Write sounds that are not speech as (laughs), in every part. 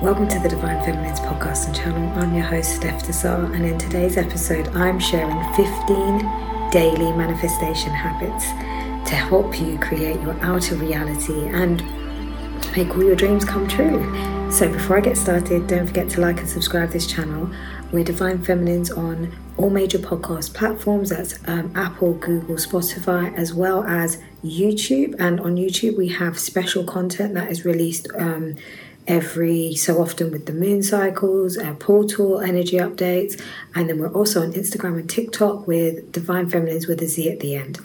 Welcome to the Divine Feminines podcast and channel. I'm your host, Steph Desar, and in today's episode, I'm sharing 15 daily manifestation habits to help you create your outer reality and make all your dreams come true. So, before I get started, don't forget to like and subscribe this channel. We're Divine Feminines on all major podcast platforms that's um, Apple, Google, Spotify, as well as YouTube. And on YouTube, we have special content that is released. Um, every so often with the moon cycles, our portal energy updates, and then we're also on Instagram and TikTok with Divine Feminines with a Z at the end.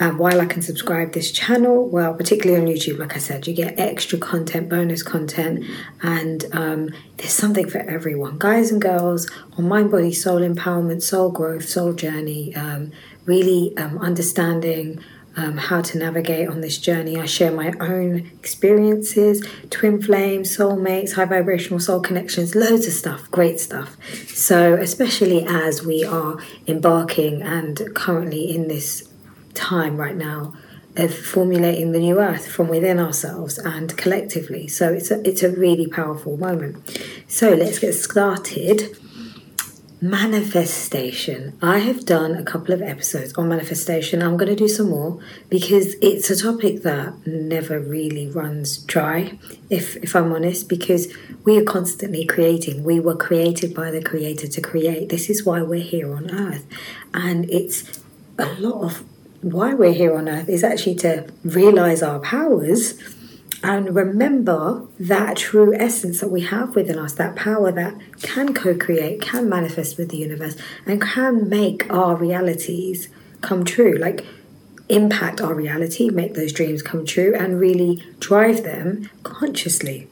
And while I can subscribe this channel, well, particularly on YouTube, like I said, you get extra content, bonus content, and um, there's something for everyone, guys and girls, on mind, body, soul empowerment, soul growth, soul journey, um, really um, understanding um, how to navigate on this journey. I share my own experiences, twin flames, soulmates, high vibrational soul connections, loads of stuff, great stuff. So, especially as we are embarking and currently in this time right now of formulating the new earth from within ourselves and collectively. So, it's a, it's a really powerful moment. So, let's get started manifestation. I have done a couple of episodes on manifestation. I'm going to do some more because it's a topic that never really runs dry, if, if I'm honest, because we are constantly creating. We were created by the Creator to create. This is why we're here on earth. And it's a lot of why we're here on earth is actually to realize our powers and remember that true essence that we have within us, that power that can co create, can manifest with the universe, and can make our realities come true. Like, impact our reality, make those dreams come true, and really drive them consciously.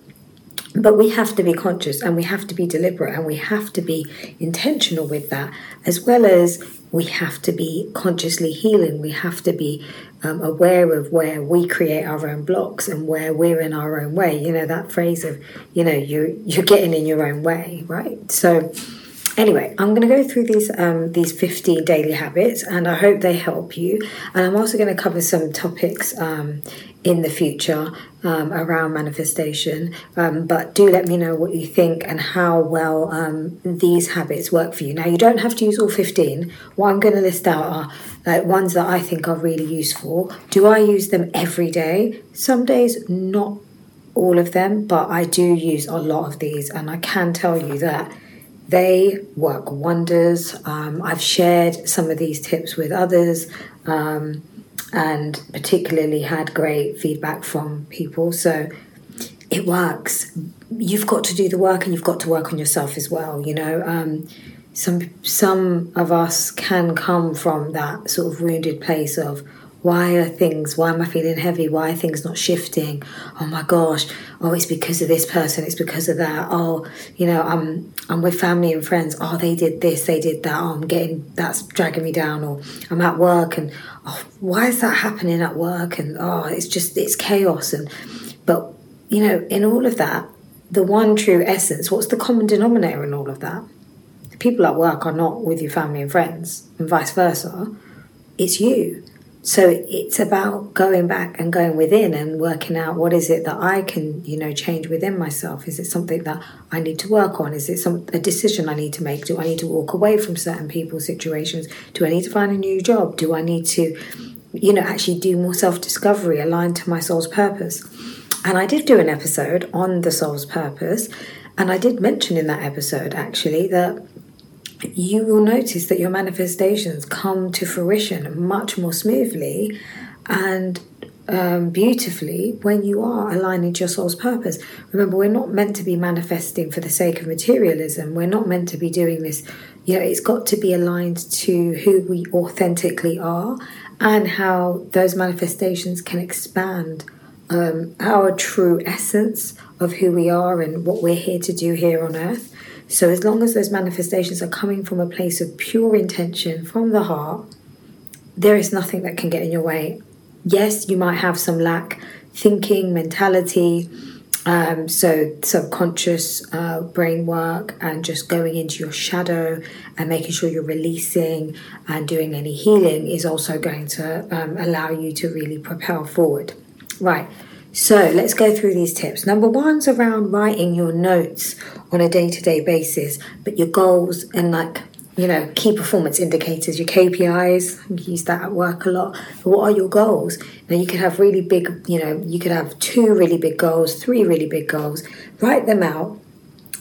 But we have to be conscious and we have to be deliberate and we have to be intentional with that, as well as we have to be consciously healing. We have to be um, aware of where we create our own blocks and where we're in our own way. You know that phrase of, you know, you you're getting in your own way, right? So, anyway, I'm going to go through these um, these 15 daily habits, and I hope they help you. And I'm also going to cover some topics um, in the future um, around manifestation. Um, but do let me know what you think and how well um, these habits work for you. Now, you don't have to use all 15. What I'm going to list out are like ones that I think are really useful. Do I use them every day? Some days, not all of them, but I do use a lot of these, and I can tell you that. They work wonders. Um, I've shared some of these tips with others. Um, and particularly had great feedback from people. So it works. You've got to do the work, and you've got to work on yourself as well. You know, um, some some of us can come from that sort of wounded place of why are things why am i feeling heavy? Why are things not shifting? Oh my gosh. Oh it's because of this person. It's because of that. Oh you know i'm i'm with family and friends. Oh they did this they did that. Oh i'm getting that's dragging me down or i'm at work and oh why is that happening at work? And oh it's just it's chaos. And but you know in all of that the one true essence what's the common denominator in all of that? The people at work are not with your family and friends and vice versa. It's you so it's about going back and going within and working out what is it that I can, you know, change within myself. Is it something that I need to work on? Is it some a decision I need to make? Do I need to walk away from certain people, situations? Do I need to find a new job? Do I need to, you know, actually do more self discovery aligned to my soul's purpose? And I did do an episode on the soul's purpose, and I did mention in that episode actually that you will notice that your manifestations come to fruition much more smoothly and um, beautifully when you are aligning to your soul's purpose. Remember, we're not meant to be manifesting for the sake of materialism. We're not meant to be doing this. You know, it's got to be aligned to who we authentically are and how those manifestations can expand um, our true essence of who we are and what we're here to do here on earth. So, as long as those manifestations are coming from a place of pure intention from the heart, there is nothing that can get in your way. Yes, you might have some lack thinking, mentality, um, so subconscious uh, brain work, and just going into your shadow and making sure you're releasing and doing any healing is also going to um, allow you to really propel forward. Right. So let's go through these tips. Number one's around writing your notes on a day to day basis, but your goals and like you know, key performance indicators, your KPIs, you use that at work a lot. But what are your goals? Now, you could have really big, you know, you could have two really big goals, three really big goals. Write them out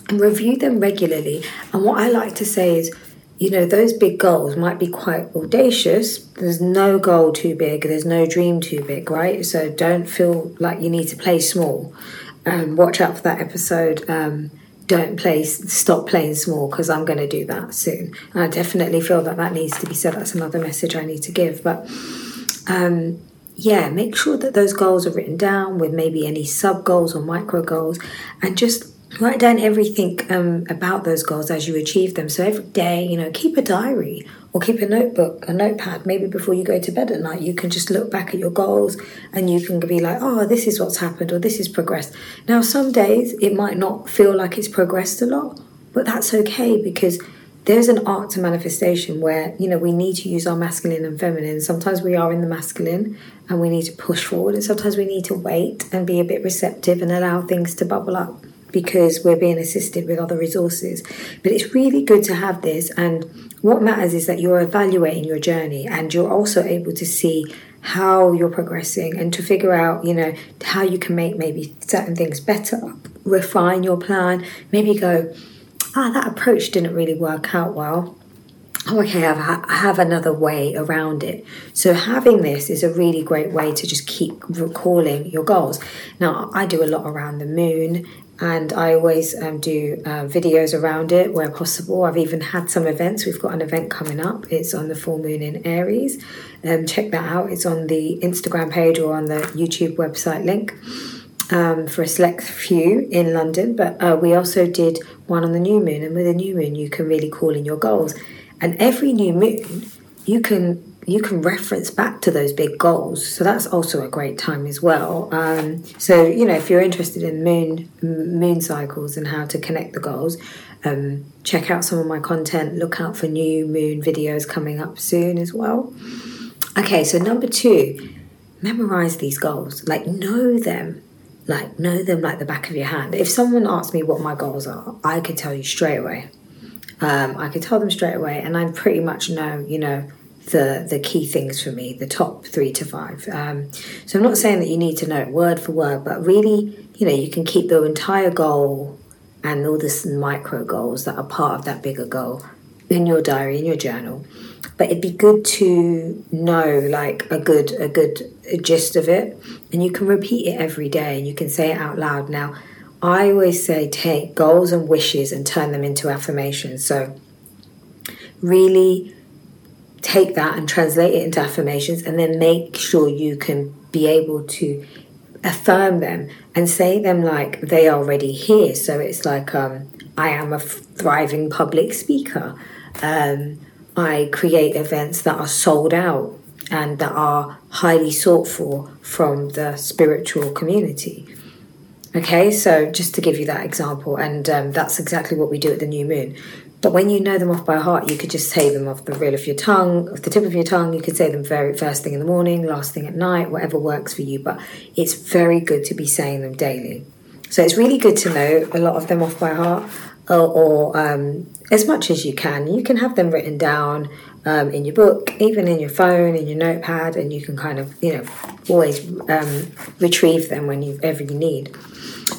and review them regularly. And what I like to say is, you know, those big goals might be quite audacious. There's no goal too big, there's no dream too big, right? So don't feel like you need to play small. Um, watch out for that episode. Um, don't play stop playing small because i'm going to do that soon and i definitely feel that that needs to be said that's another message i need to give but um, yeah make sure that those goals are written down with maybe any sub goals or micro goals and just write down everything um, about those goals as you achieve them so every day you know keep a diary or keep a notebook, a notepad. Maybe before you go to bed at night, you can just look back at your goals and you can be like, oh, this is what's happened or this is progressed. Now, some days it might not feel like it's progressed a lot, but that's okay because there's an art to manifestation where you know we need to use our masculine and feminine sometimes we are in the masculine and we need to push forward and sometimes we need to wait and be a bit receptive and allow things to bubble up because we're being assisted with other resources. But it's really good to have this. And what matters is that you're evaluating your journey and you're also able to see how you're progressing and to figure out, you know, how you can make maybe certain things better, refine your plan, maybe go, ah, that approach didn't really work out well. Oh, okay, I have another way around it. So, having this is a really great way to just keep recalling your goals. Now, I do a lot around the moon and I always um, do uh, videos around it where possible. I've even had some events. We've got an event coming up. It's on the full moon in Aries. Um, check that out. It's on the Instagram page or on the YouTube website link um, for a select few in London. But uh, we also did one on the new moon, and with a new moon, you can really call in your goals. And every new moon, you can you can reference back to those big goals. So that's also a great time as well. Um, so you know, if you're interested in moon moon cycles and how to connect the goals, um, check out some of my content. Look out for new moon videos coming up soon as well. Okay, so number two, memorize these goals. Like know them. Like know them like the back of your hand. If someone asked me what my goals are, I could tell you straight away. Um, I could tell them straight away, and I pretty much know, you know, the the key things for me, the top three to five. Um, so I'm not saying that you need to know it word for word, but really, you know, you can keep the entire goal and all the micro goals that are part of that bigger goal in your diary, in your journal. But it'd be good to know like a good a good gist of it, and you can repeat it every day, and you can say it out loud. Now, I always say take goals and wishes and turn them into affirmations. So really take that and translate it into affirmations and then make sure you can be able to affirm them and say them like they are already here. So it's like um, i am a thriving public speaker. Um, i create events that are sold out and that are highly sought for from the spiritual community. Okay so just to give you that example and um, that's exactly what we do at the new moon but when you know them off by heart, you could just say them off the reel of your tongue, off the tip of your tongue. You could say them very first thing in the morning, last thing at night, whatever works for you. But it's very good to be saying them daily. So it's really good to know a lot of them off by heart, or, or um, as much as you can. You can have them written down um, in your book, even in your phone, in your notepad, and you can kind of, you know, always um, retrieve them whenever you need.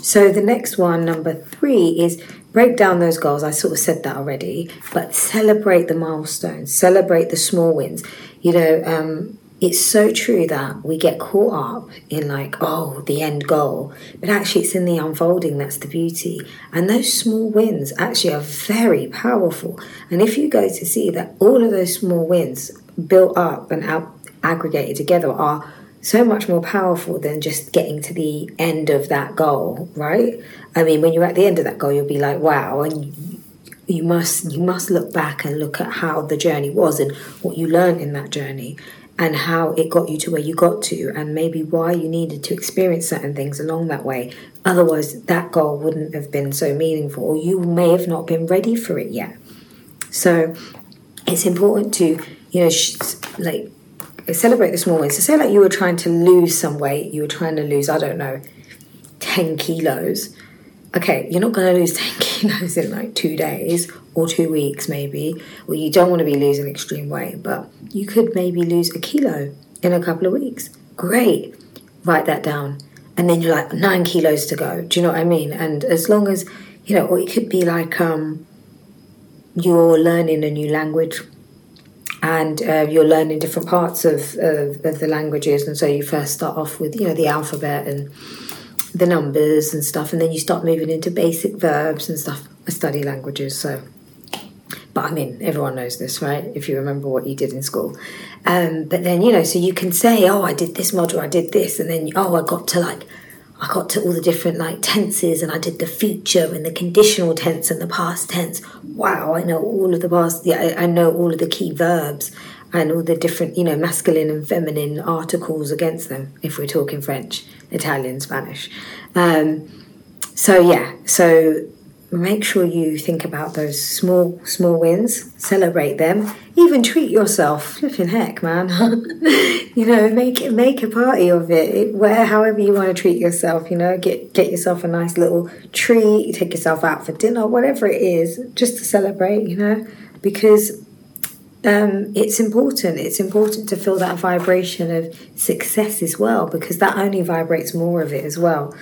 So the next one, number three, is break down those goals. I sort of said that already, but celebrate the milestones, celebrate the small wins. You know, um, it's so true that we get caught up in like, oh, the end goal, but actually it's in the unfolding that's the beauty. And those small wins actually are very powerful. And if you go to see that all of those small wins built up and out aggregated together are so much more powerful than just getting to the end of that goal, right? I mean, when you're at the end of that goal, you'll be like, wow, and you, must you must look back and look at how the journey was and what you learned in that journey and how it got you to where you got to and maybe why you needed to experience certain things along that way otherwise that goal wouldn't have been so meaningful or you may have not been ready for it yet so it's important to you know like celebrate the small wins. So say like you were trying to lose some weight, you were trying to lose, I don't know, 10 kilos. Okay, you're not to lose (laughs) 10 kilos in like two days or two weeks, maybe. Well, you don't want to be losing extreme weight, but you could maybe lose a kilo in a couple of weeks. Great. Write that down. And then you're like, nine kilos to go. Do you know what I mean? And as long as, you know, or it could be like um, you're learning a new language and uh, you're learning different parts of, of, of, the languages. And so you first start off with you know the alphabet and the numbers and stuff and then you start moving into basic verbs and stuff i study languages. So but i mean everyone knows this right? If you remember what you did in school. Um, but then you know so you can say oh i did this module i did this and then oh i got to like I got to all the different like tenses and I did the future and the conditional tense and the past tense. Wow, I know all of the past, yeah, I, I know all of the key verbs and all the different, you know, masculine and feminine articles against them if we're talking French, Italian, Spanish. Um, so, yeah, so make sure you think about those small small wins celebrate them even treat yourself flipping heck man (laughs) you know make it make a party of it, it where however you want to treat yourself you know get get yourself a nice little treat take yourself out for dinner whatever it is just to celebrate you know because um, it's important. It's important to feel that vibration of success as well, because that only vibrates more of it as well.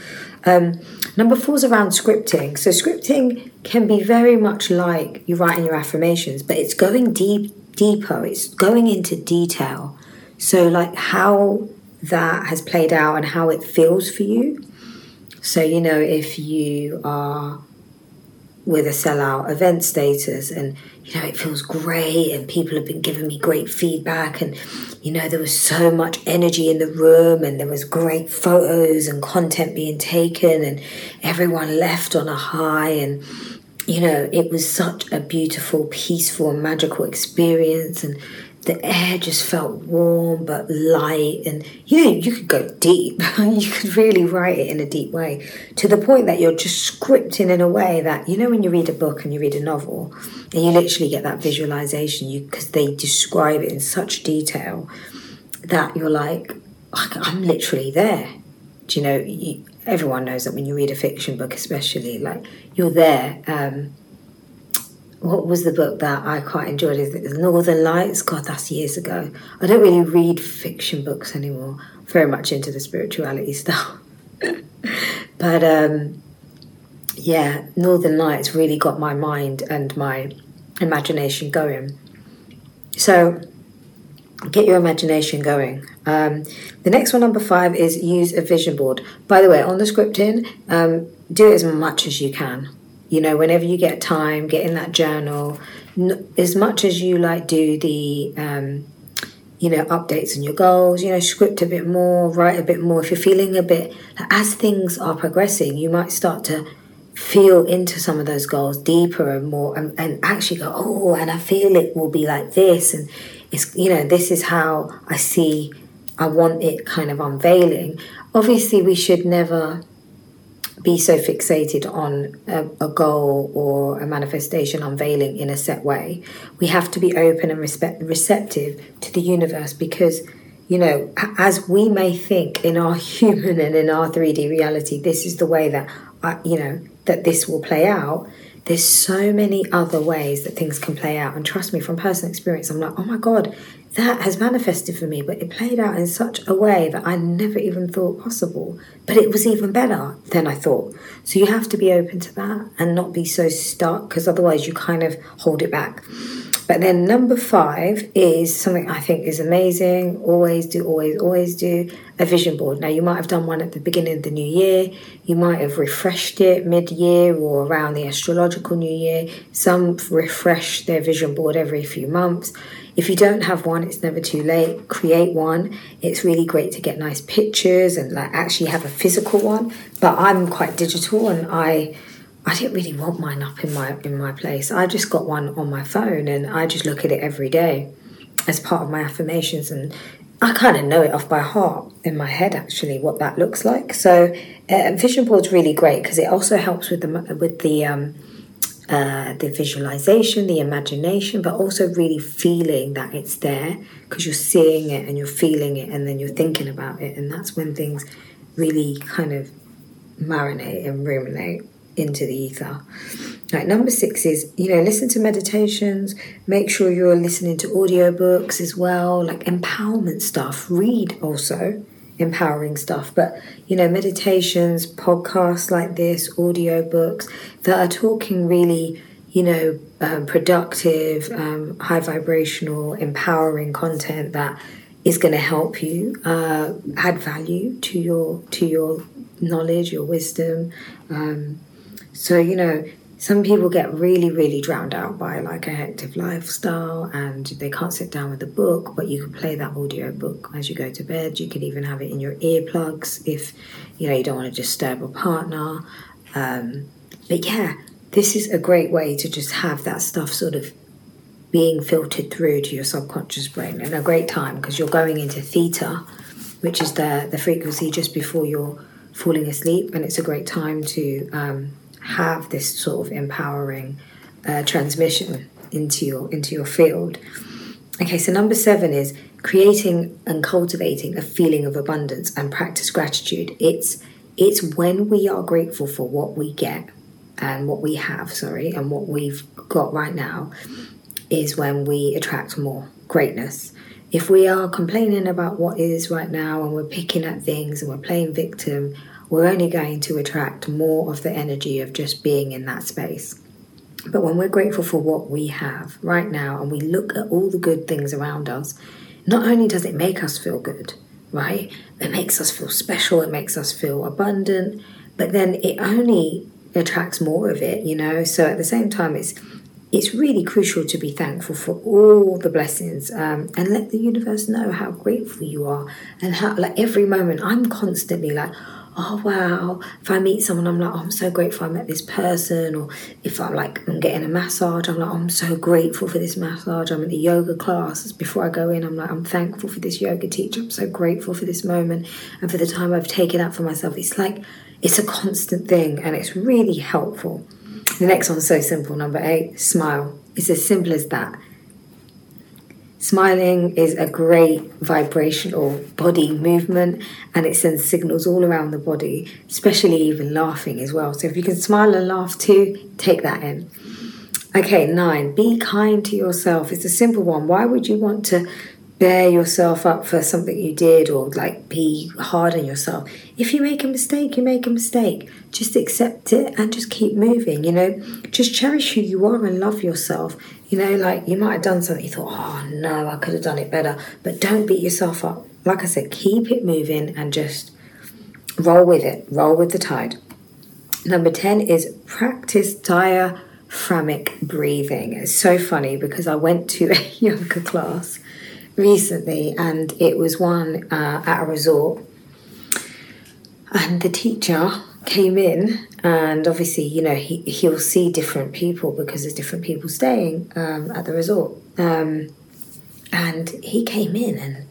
Um, number four is around scripting. So scripting can be very much like you writing your affirmations, but it's going deep, deeper. It's going into detail. So like how that has played out and how it feels for you. So you know if you are with a sellout event status and you know it feels great and people have been giving me great feedback and you know there was so much energy in the room and there was great photos and content being taken and everyone left on a high and you know it was such a beautiful peaceful and magical experience and the air just felt warm but light and you know you could go deep. (laughs) You could really write it in a deep way to the point that you're just scripting in a way that you know when you read a book and you read a novel and you literally get that visualization you because they describe it in such detail that you're like i'm literally there. Do you know you, everyone knows that when you read a fiction book especially like you're there um, what was the book that I quite enjoyed? Is it Northern Lights? God, that's years ago. I don't really read fiction books anymore. Very much into the spirituality (laughs) stuff. but um, yeah, Northern Lights really got my mind and my imagination going. So get your imagination going. Um, the next one, number five, is use a vision board. By the way, on the scripting, um, do it as much as you can you know whenever you get time get in that journal. As much as you like do the um, you know updates on your goals you know script a bit more write a bit more if you're feeling a bit as things are progressing you might start to feel into some of those goals deeper and more and, and actually go oh and i feel it will be like this. And it's you know this is how i see i want it kind of unveiling. Obviously we should never be so fixated on a, a, goal or a manifestation unveiling in a set way. We have to be open and respect, receptive to the universe because, you know, as we may think in our (laughs) human and in our 3D reality, this is the way that, I, you know, that this will play out. There's so many other ways that things can play out. And trust me, from personal experience, I'm like, oh my God, that has manifested for me, but it played out in such a way that I never even thought possible. But it was even better than I thought. So you have to be open to that and not be so stuck because otherwise you kind of hold it back. But then number five is something I think is amazing. Always do, always, always do a vision board. Now, you might have done one at the beginning of the new year. You might have refreshed it mid year or around the astrological new year. Some refresh their vision board every few months. If you don't have one, it's never too late. Create one. It's really great to get nice pictures and like actually have a physical one. But I'm quite digital and I I didn't really want mine up in my in my place. I just got one on my phone and I just look at it every day as part of my affirmations and I kind of know it off by heart in my head actually what that looks like. So uh, vision board's really great because it also helps with the with the um, uh, the visualization, the imagination, but also really feeling that it's there because you're seeing it and you're feeling it and then you're thinking about it. And that's when things really kind of marinate and ruminate into the ether. Right, number six is, you know, listen to meditations, make sure you're listening to audiobooks as well, like empowerment stuff. Read also empowering stuff, but you know, meditations, podcasts like this, audiobooks that are talking really, you know, um, productive, um, high vibrational, empowering content that is going to help you uh, add value to your to your knowledge, your wisdom. Um, so you know, some people get really, really drowned out by like a hectic lifestyle and they can't sit down with a book, but you can play that audio book as you go to bed. You can even have it in your earplugs if you know you don't want to disturb a partner. Um, but yeah, this is a great way to just have that stuff sort of being filtered through to your subconscious brain and a great time because you're going into theta, which is the the frequency just before you're falling asleep, and it's a great time to um, have this sort of empowering uh, transmission into your into your field. Okay, so number seven is creating and cultivating a feeling of abundance and practice gratitude. It's it's when we are grateful for what we get and what we have, sorry, and what we've got right now is when we attract more greatness. If we are complaining about what is right now and we're picking at things and we're playing victim, we're only going to attract more of the energy of just being in that space. But when we're grateful for what we have right now and we look at all the good things around us, not only does it make us feel good, right? It makes us feel special, it makes us feel abundant, but then it only attracts more of it, you know? So at the same time, it's it's really crucial to be thankful for all the blessings um, and let the universe know how grateful you are and how like every moment i'm constantly like oh wow if i meet someone i'm like oh, i'm so grateful i met this person or if i'm like i'm getting a massage i'm like oh, i'm so grateful for this massage i'm in the yoga class before i go in i'm like i'm thankful for this yoga teacher i'm so grateful for this moment and for the time i've taken out for myself. It's like it's a constant thing and it's really helpful. The next one's so simple. Number eight smile. It's as simple as that Smiling is a great vibrational body movement and it sends signals all around the body, especially even laughing as well. So if you can smile and laugh too, take that in. Okay, nine, be kind to yourself. It's a simple one. Why would you want to bear yourself up for something you did or like be hard on yourself. If you make a mistake, you make a mistake. Just accept it and just keep moving, you know. Just cherish who you are and love yourself. You know, like you might have done something, you thought, oh no, I could have done it better. But don't beat yourself up. Like I said, keep it moving and just roll with it, roll with the tide. Number 10 is practice diaphragmic breathing. It's so funny because I went to (laughs) a yoga class recently, and it was one uh, at a resort. And the teacher came in, and obviously, you know, he he'll see different people because there's different people staying um, at the resort. Um, and he came in, and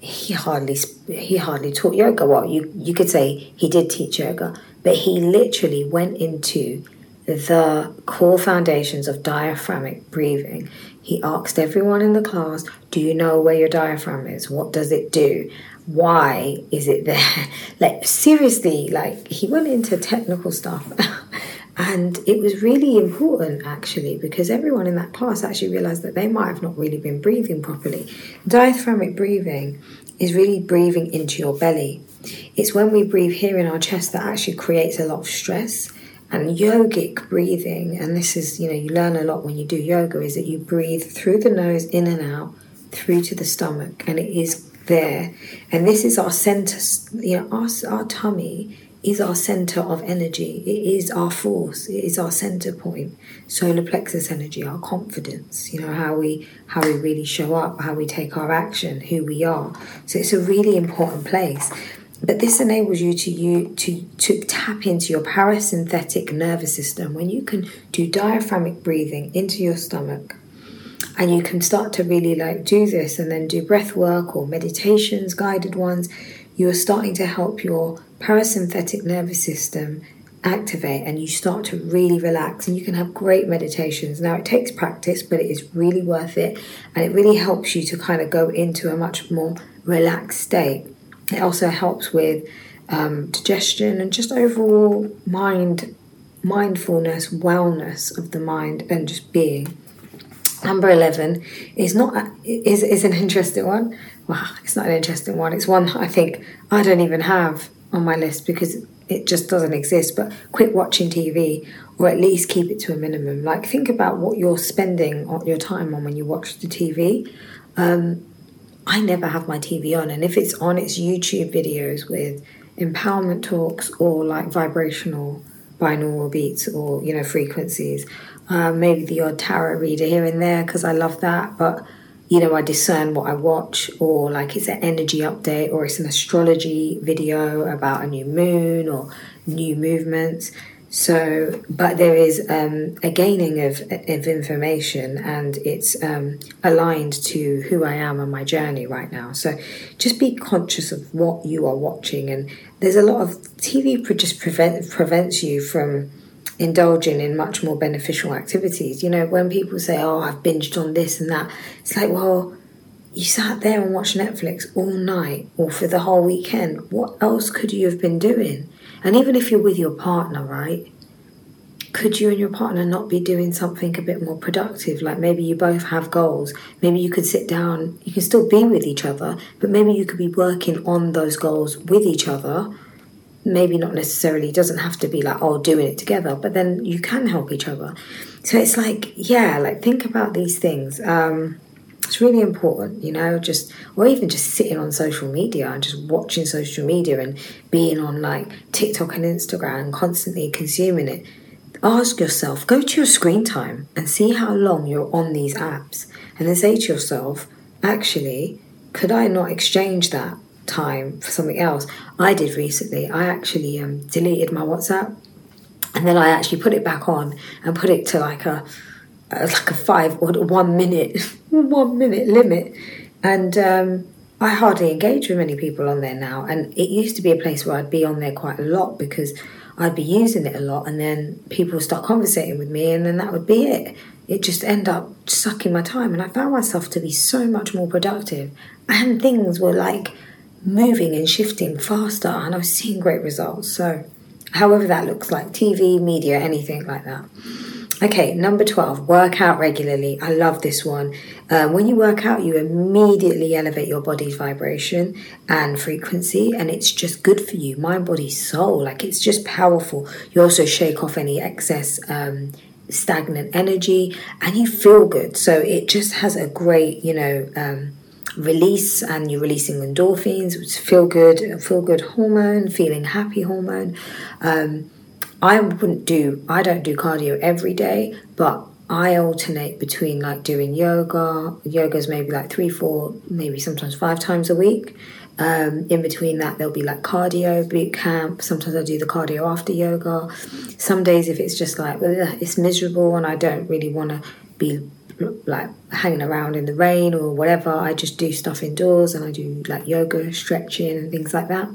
he hardly he hardly taught yoga. Well, you you could say he did teach yoga, but he literally went into the core foundations of diaphragmic breathing. He asked everyone in the class, Do you know where your diaphragm is? What does it do? Why is it there? (laughs) like, seriously, like, he went into technical stuff. (laughs) and it was really important actually because everyone in that class actually realized that they might have not really been breathing properly. Diaphragmic breathing is really breathing into your belly. It's when we breathe here in our chest that actually creates a lot of stress and yogic breathing and this is you know you learn a lot when you do yoga is that you breathe through the nose in and out through to the stomach and it is there. And this is our center you know our, our tummy is our center of energy. It is our force. It is our center point. Solar plexus energy our confidence you know how we how we really show up how we take our action who we are. So it's a really important place. But this enables you to, you to, to tap into your parasympathetic nervous system. When you can do diaphragmic breathing into your stomach and you can start to really like do this and then do breath work or meditations guided ones you are starting to help your parasympathetic nervous system activate and you start to really relax and you can have great meditations. Now, it takes practice, but it is really worth it and it really helps you to kind of go into a much more relaxed state. It also helps with um, digestion and just overall mind mindfulness, wellness of the mind, and just being. Number eleven is not is is an interesting one. Well, it's not an interesting one. It's one I think I don't even have on my list because it just doesn't exist. But quit watching TV, or at least keep it to a minimum. Like think about what you're spending your time on when you watch the TV. Um, I never have my TV on, and if it's on, it's YouTube videos with empowerment talks or like vibrational binaural beats or you know frequencies. Um, maybe the odd tarot reader here and there because I love that, but you know I discern what I watch or like it's an energy update or it's an astrology video about a new moon or new movements. So, but there is um, a gaining of, of information and it's um, aligned to who I am on my journey right now. So, just be conscious of what you are watching. And there's a lot of TV just prevent, prevents you from indulging in much more beneficial activities. You know, when people say, Oh, I've binged on this and that, it's like, well, you sat there and watched Netflix all night or for the whole weekend. What else could you have been doing? And even if you're with your partner, right? Could you and your partner not be doing something a bit more productive? Like maybe you both have goals. Maybe you could sit down, you can still be with each other, but maybe you could be working on those goals with each other. Maybe not necessarily, doesn't have to be like, oh, doing it together, but then you can help each other. So it's like, yeah, like think about these things. Um, it's really important, you know, just or even just sitting on social media and just watching social media and being on like TikTok and Instagram and constantly consuming it. Ask yourself, go to your screen time and see how long you're on these apps, and then say to yourself, actually, could I not exchange that time for something else? I did recently. I actually um, deleted my WhatsApp and then I actually put it back on and put it to like a like a five or one minute (laughs) one minute limit and um, I hardly engage with many people on there now and it used to be a place where I'd be on there quite a lot because I'd be using it a lot and then people start conversating with me and then that would be it it just end up sucking my time and I found myself to be so much more productive and things were like moving and shifting faster and I was seeing great results so however that looks like TV media anything like that Okay, number 12, work out regularly. I love this one. Uh, when you work out, you immediately elevate your body's vibration and frequency, and it's just good for you, mind, body, soul. Like it's just powerful. You also shake off any excess um, stagnant energy and you feel good. So it just has a great, you know, um, release and you're releasing endorphins, which feel good, feel good hormone, feeling happy hormone. Um, I wouldn't do, I don't do cardio every day, but I alternate between like doing yoga. Yoga's maybe like three, four, maybe sometimes five times a week. Um, in between that, there'll be like cardio boot camp. Sometimes I do the cardio after yoga. Some days, if it's just like it's miserable and I don't really want to be like hanging around in the rain or whatever, I just do stuff indoors and I do like yoga, stretching, and things like that.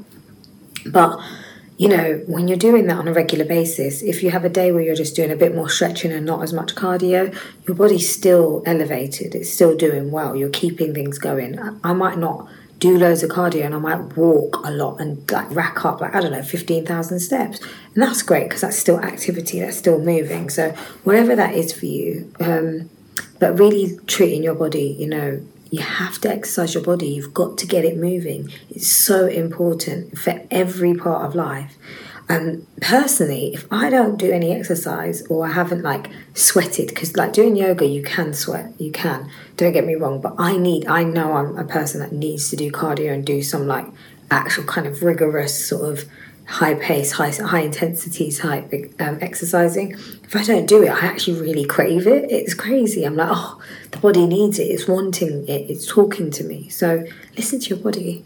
But you know, when you're doing that on a regular basis, if you have a day where you're just doing a bit more stretching and not as much cardio, your body's still elevated. It's still doing well. You're keeping things going. I might not do loads of cardio and I might walk a lot and like rack up like I don't know 15,000 steps and that's great because that's still activity that's still moving so whatever that is for you um, but really treating your body you know you have to exercise your body. You've got to get it moving. It's so important for every part of life. And um, personally, if I don't do any exercise or I haven't like sweated, because like doing yoga, you can sweat, you can. Don't get me wrong, but I need. I know I'm a person that needs to do cardio and do some like actual kind of rigorous sort of high pace, high high intensity type um, exercising. If I don't do it, I actually really crave it. It's crazy. I'm like, oh, the body needs it. It's wanting it. It's talking to me. So listen to your body.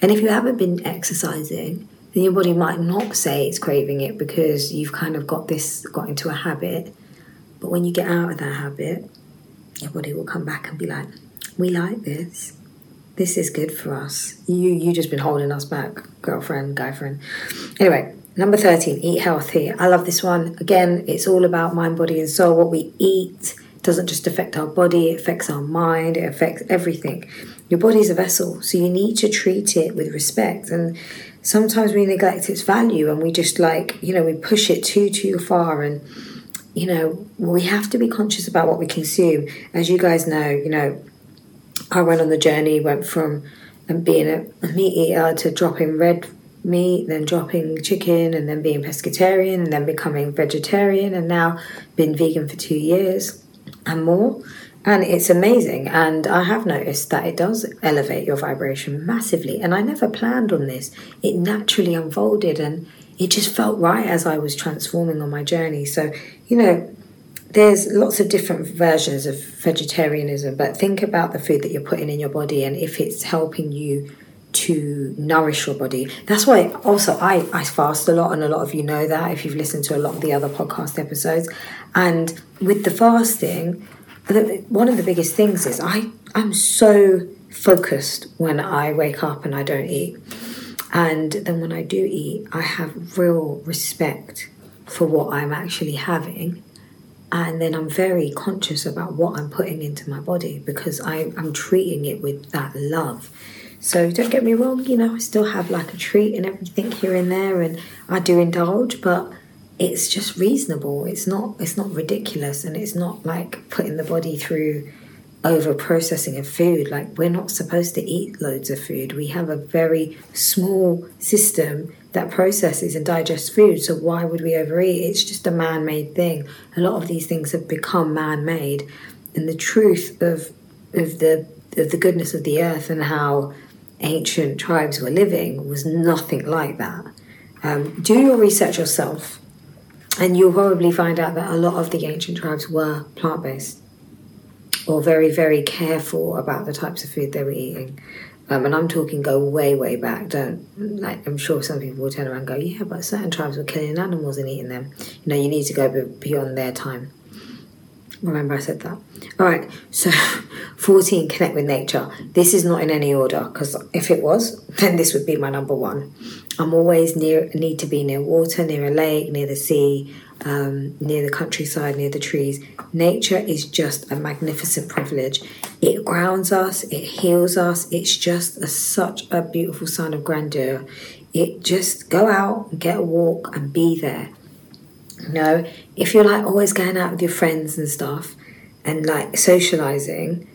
And if you haven't been exercising, then your body might not say it's craving it because you've kind of got this got into a habit. But when you get out of that habit, your body will come back and be like, we like this this is good for us. You you just been holding us back, girlfriend, guy friend. Anyway, Number 13, eat healthy. I love this one. Again, it's all about mind, body, and soul. What we eat doesn't just affect our body, it affects our mind, it affects everything. Your body's a vessel, so you need to treat it with respect. And sometimes we neglect its value and we just like, you know, we push it too, too far. And, you know, we have to be conscious about what we consume. As you guys know, you know, I went on the journey, went from um, being a meat eater to dropping red meat, then dropping chicken, and then being pescatarian, and then becoming vegetarian, and now been vegan for two years and more. And it's amazing. And I have noticed that it does elevate your vibration massively. And I never planned on this, it naturally unfolded and it just felt right as I was transforming on my journey. So, you know, there's lots of different versions of vegetarianism, but think about the food that you're putting in your body and if it's helping you to nourish your body. That's why also I, I fast a lot, and a lot of you know that if you've listened to a lot of the other podcast episodes. And with the fasting, one of the biggest things is I, I'm so focused when I wake up and I don't eat. And then when I do eat, I have real respect for what I'm actually having. And then I'm very conscious about what I'm putting into my body because I, I'm treating it with that love. So don't get me wrong, you know, I still have like a treat and everything here and there, and I do indulge, but it's just reasonable. It's not it's not ridiculous, and it's not like putting the body through over processing of food. Like we're not supposed to eat loads of food. We have a very small system that processes and digests food. So why would we overeat? It's just a man-made thing. A lot of these things have become man-made, and the truth of of the of the goodness of the earth and how ancient tribes were living was nothing like that. Um, do your research yourself, and you'll probably find out that a lot of the ancient tribes were plant based or very, very careful about the types of food they were eating. Um, and I'm talking go way, way back. Don't like. I'm sure some people will turn around and go, "Yeah, but certain tribes were killing animals and eating them." You know, you need to go beyond their time. Remember, I said that. All right, so (laughs) 14, connect with nature. This is not in any order because if it was, then this would be my number one. I'm always near, need to be near water, near a lake, near the sea, um, near the countryside, near the trees. Nature is just a magnificent privilege. It grounds us, it heals us. It's just a, such a beautiful sign of grandeur. It just go out, get a walk, and be there. You know, if you're like always going out with your friends and stuff and like socializing,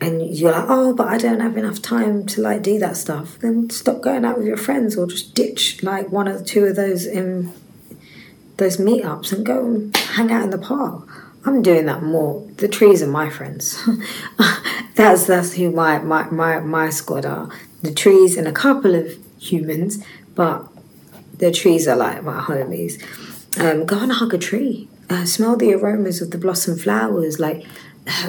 and you're like, oh, but I don't have enough time to like do that stuff, then stop going out with your friends or just ditch like one or two of those in those meetups and go hang out in the park. I'm doing that more. The trees are my friends. (laughs) that's that's who my, my, my, my squad are. The trees and a couple of humans, but the trees are like my homies. Um, go and hug a tree. Uh, smell the aromas of the blossom flowers. Like,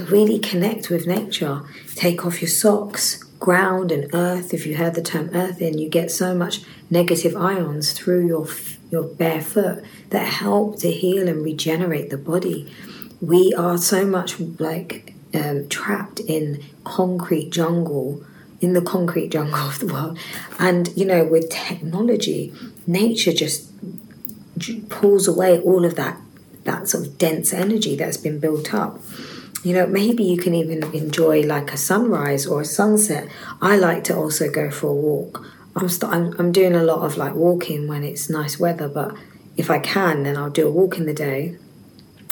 really connect with nature. Take off your socks. Ground and earth. If you heard the term earth in, you get so much negative ions through your your bare foot that help to heal and regenerate the body. We are so much like um, trapped in concrete jungle in the concrete jungle (laughs) of the world. And, you know, with technology, nature just pulls away all of that that sort of dense energy that's been built up. You know, maybe you can even enjoy like a sunrise or a sunset. I like to also go for a walk. I'm, st- I'm, I'm doing a lot of like walking when it's nice weather, but if I can, then I'll do a walk in the day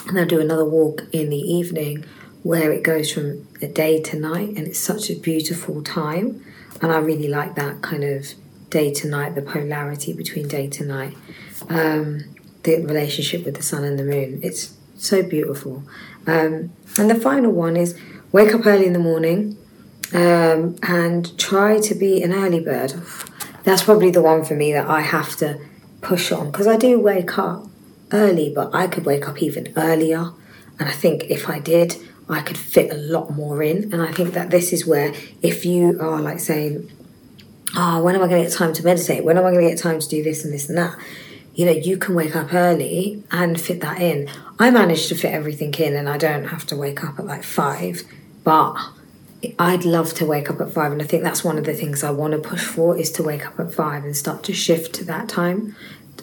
and I'll do another walk in the evening where it goes from a day to night and it's such a beautiful time. And I really like that kind of day to night, the polarity between day to night um, the relationship with the sun and the moon. It's so beautiful. Um, and the final one is wake up early in the morning um, and try to be an early bird. That's probably the one for me that I have to push on because I do wake up early, but I could wake up even earlier. And I think if I did, I could fit a lot more in. And I think that this is where, if you are like saying, Oh, when am I going to get time to meditate? When am I going to get time to do this and this and that? you know, you can wake up early and fit that in. I managed to fit everything in and I don't have to wake up at like five, but I'd love to wake up at five. And I think that's one of the things I want to push for is to wake up at five and start to shift to that time.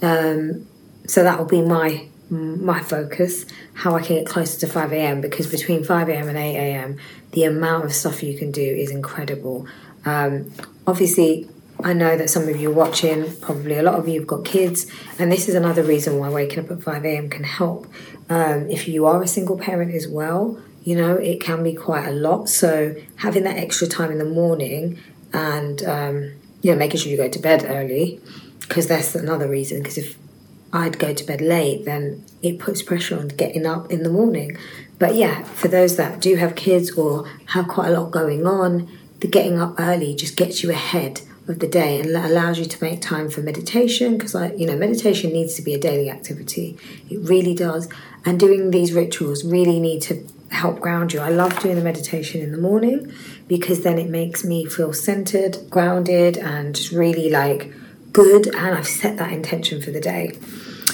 Um, so that will be my my focus how I can get closer to 5 a.m. because between 5 a.m. and 8 a.m. the amount of stuff you can do is incredible. Um, obviously, I know that some of you are watching, probably a lot of you have got kids, and this is another reason why waking up at 5 a.m. can help. Um, if you are a single parent as well, you know, it can be quite a lot. So having that extra time in the morning and, um, you know, making sure you go to bed early, because that's another reason. Because if I'd go to bed late, then it puts pressure on getting up in the morning. But yeah, for those that do have kids or have quite a lot going on, the getting up early just gets you ahead of the day and allows you to make time for meditation because like you know meditation needs to be a daily activity. It really does. And doing these rituals really need to help ground you. I love doing the meditation in the morning because then it makes me feel centered grounded and just really like good and i've set that intention for the day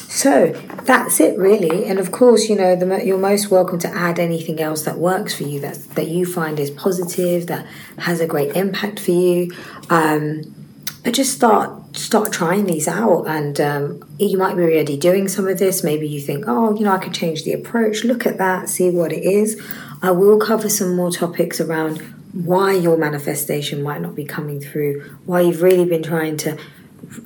so that's it, really. And of course, you know, the, you're most welcome to add anything else that works for you, that that you find is positive, that has a great impact for you. Um, but just start start trying these out, and um, you might be already doing some of this. Maybe you think, oh, you know, I could change the approach. Look at that, see what it is. I will cover some more topics around why your manifestation might not be coming through, why you've really been trying to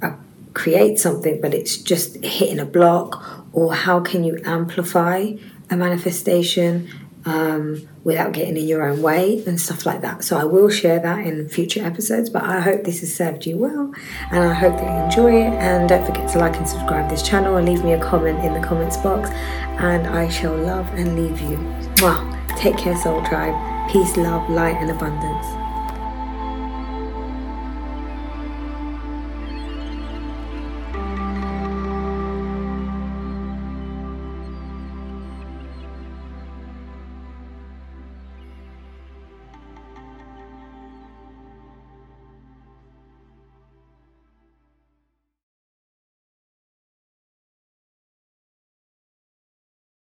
uh, create something but it's just hitting a block? Or how can you amplify a manifestation um, without getting in your own way and stuff like that? So i will share that in future episodes but i hope this has served you well and i hope that you enjoy it. And don't forget to like and subscribe this channel and leave me a comment in the comments box and i shall love and leave you. Well take care soul tribe. Peace love light and abundance